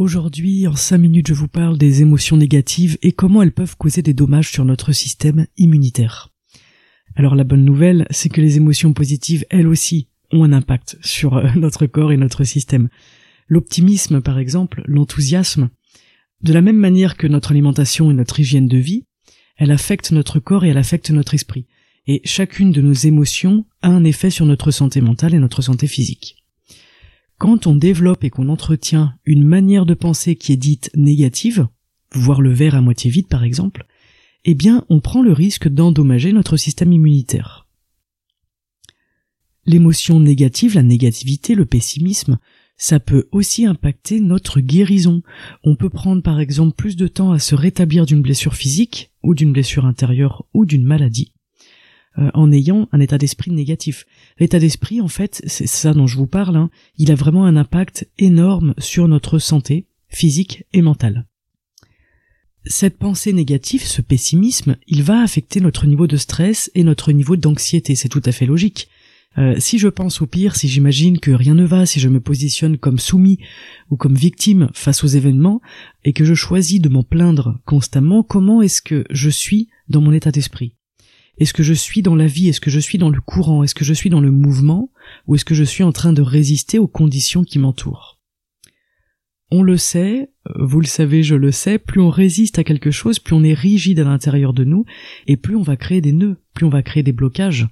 Aujourd'hui, en 5 minutes, je vous parle des émotions négatives et comment elles peuvent causer des dommages sur notre système immunitaire. Alors la bonne nouvelle, c'est que les émotions positives, elles aussi, ont un impact sur euh, notre corps et notre système. L'optimisme, par exemple, l'enthousiasme, de la même manière que notre alimentation et notre hygiène de vie, elle affecte notre corps et elle affecte notre esprit. Et chacune de nos émotions a un effet sur notre santé mentale et notre santé physique. Quand on développe et qu'on entretient une manière de penser qui est dite négative, voir le verre à moitié vide par exemple, eh bien on prend le risque d'endommager notre système immunitaire. L'émotion négative, la négativité, le pessimisme, ça peut aussi impacter notre guérison. On peut prendre par exemple plus de temps à se rétablir d'une blessure physique ou d'une blessure intérieure ou d'une maladie euh, en ayant un état d'esprit négatif. L'état d'esprit, en fait, c'est ça dont je vous parle, hein, il a vraiment un impact énorme sur notre santé physique et mentale. Cette pensée négative, ce pessimisme, il va affecter notre niveau de stress et notre niveau d'anxiété, c'est tout à fait logique. Euh, si je pense au pire, si j'imagine que rien ne va, si je me positionne comme soumis ou comme victime face aux événements, et que je choisis de m'en plaindre constamment, comment est-ce que je suis dans mon état d'esprit? Est-ce que je suis dans la vie? Est-ce que je suis dans le courant? Est-ce que je suis dans le mouvement? Ou est-ce que je suis en train de résister aux conditions qui m'entourent? On le sait, euh, vous le savez, je le sais, plus on résiste à quelque chose, plus on est rigide à l'intérieur de nous, et plus on va créer des nœuds, plus on va créer des blocages.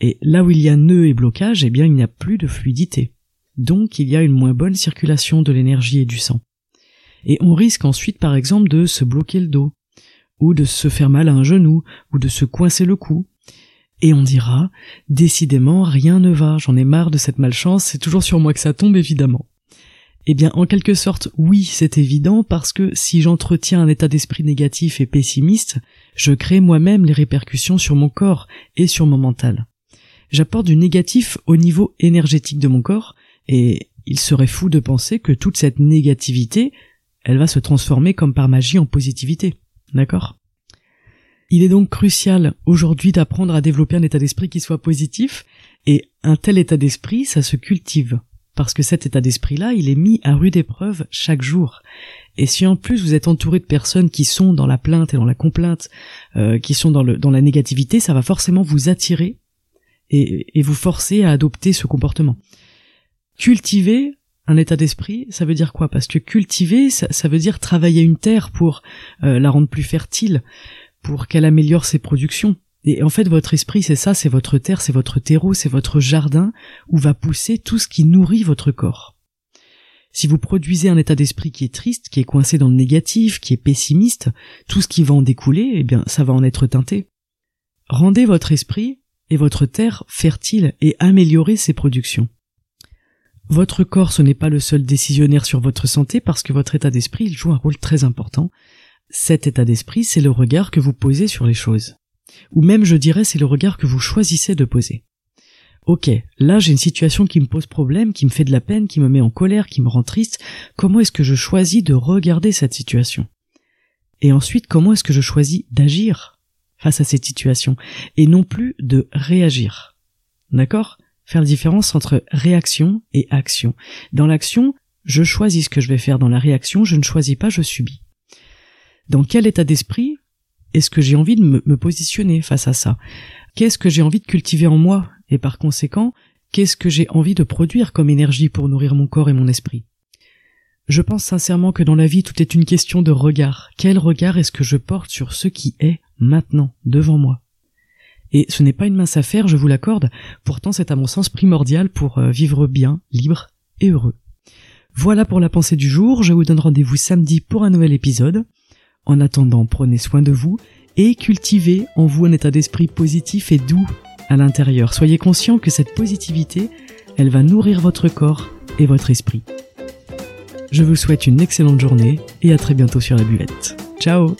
Et là où il y a nœud et blocage, eh bien il n'y a plus de fluidité. Donc il y a une moins bonne circulation de l'énergie et du sang. Et on risque ensuite par exemple de se bloquer le dos, ou de se faire mal à un genou, ou de se coincer le cou. Et on dira, décidément rien ne va, j'en ai marre de cette malchance, c'est toujours sur moi que ça tombe évidemment. Eh bien, en quelque sorte, oui, c'est évident, parce que si j'entretiens un état d'esprit négatif et pessimiste, je crée moi-même les répercussions sur mon corps et sur mon mental j'apporte du négatif au niveau énergétique de mon corps, et il serait fou de penser que toute cette négativité, elle va se transformer comme par magie en positivité. D'accord Il est donc crucial aujourd'hui d'apprendre à développer un état d'esprit qui soit positif, et un tel état d'esprit, ça se cultive. Parce que cet état d'esprit-là, il est mis à rude épreuve chaque jour. Et si en plus vous êtes entouré de personnes qui sont dans la plainte et dans la complainte, euh, qui sont dans, le, dans la négativité, ça va forcément vous attirer et, vous forcer à adopter ce comportement. Cultiver un état d'esprit, ça veut dire quoi? Parce que cultiver, ça, veut dire travailler une terre pour euh, la rendre plus fertile, pour qu'elle améliore ses productions. Et en fait, votre esprit, c'est ça, c'est votre terre, c'est votre terreau, c'est votre jardin où va pousser tout ce qui nourrit votre corps. Si vous produisez un état d'esprit qui est triste, qui est coincé dans le négatif, qui est pessimiste, tout ce qui va en découler, eh bien, ça va en être teinté. Rendez votre esprit et votre terre fertile et améliorer ses productions. Votre corps ce n'est pas le seul décisionnaire sur votre santé parce que votre état d'esprit joue un rôle très important. Cet état d'esprit c'est le regard que vous posez sur les choses. Ou même je dirais c'est le regard que vous choisissez de poser. Ok, là j'ai une situation qui me pose problème, qui me fait de la peine, qui me met en colère, qui me rend triste, comment est-ce que je choisis de regarder cette situation? Et ensuite comment est-ce que je choisis d'agir face à cette situation? Et non plus de réagir. D'accord? Faire la différence entre réaction et action. Dans l'action, je choisis ce que je vais faire. Dans la réaction, je ne choisis pas, je subis. Dans quel état d'esprit est-ce que j'ai envie de me, me positionner face à ça? Qu'est-ce que j'ai envie de cultiver en moi? Et par conséquent, qu'est-ce que j'ai envie de produire comme énergie pour nourrir mon corps et mon esprit? Je pense sincèrement que dans la vie tout est une question de regard. Quel regard est-ce que je porte sur ce qui est maintenant, devant moi? Et ce n'est pas une mince affaire, je vous l'accorde, pourtant c'est à mon sens primordial pour euh, vivre bien, libre et heureux. Voilà pour la pensée du jour, je vous donne rendez-vous samedi pour un nouvel épisode. En attendant, prenez soin de vous et cultivez en vous un état d'esprit positif et doux à l'intérieur. Soyez conscient que cette positivité, elle va nourrir votre corps et votre esprit. Je vous souhaite une excellente journée et à très bientôt sur la buvette. Ciao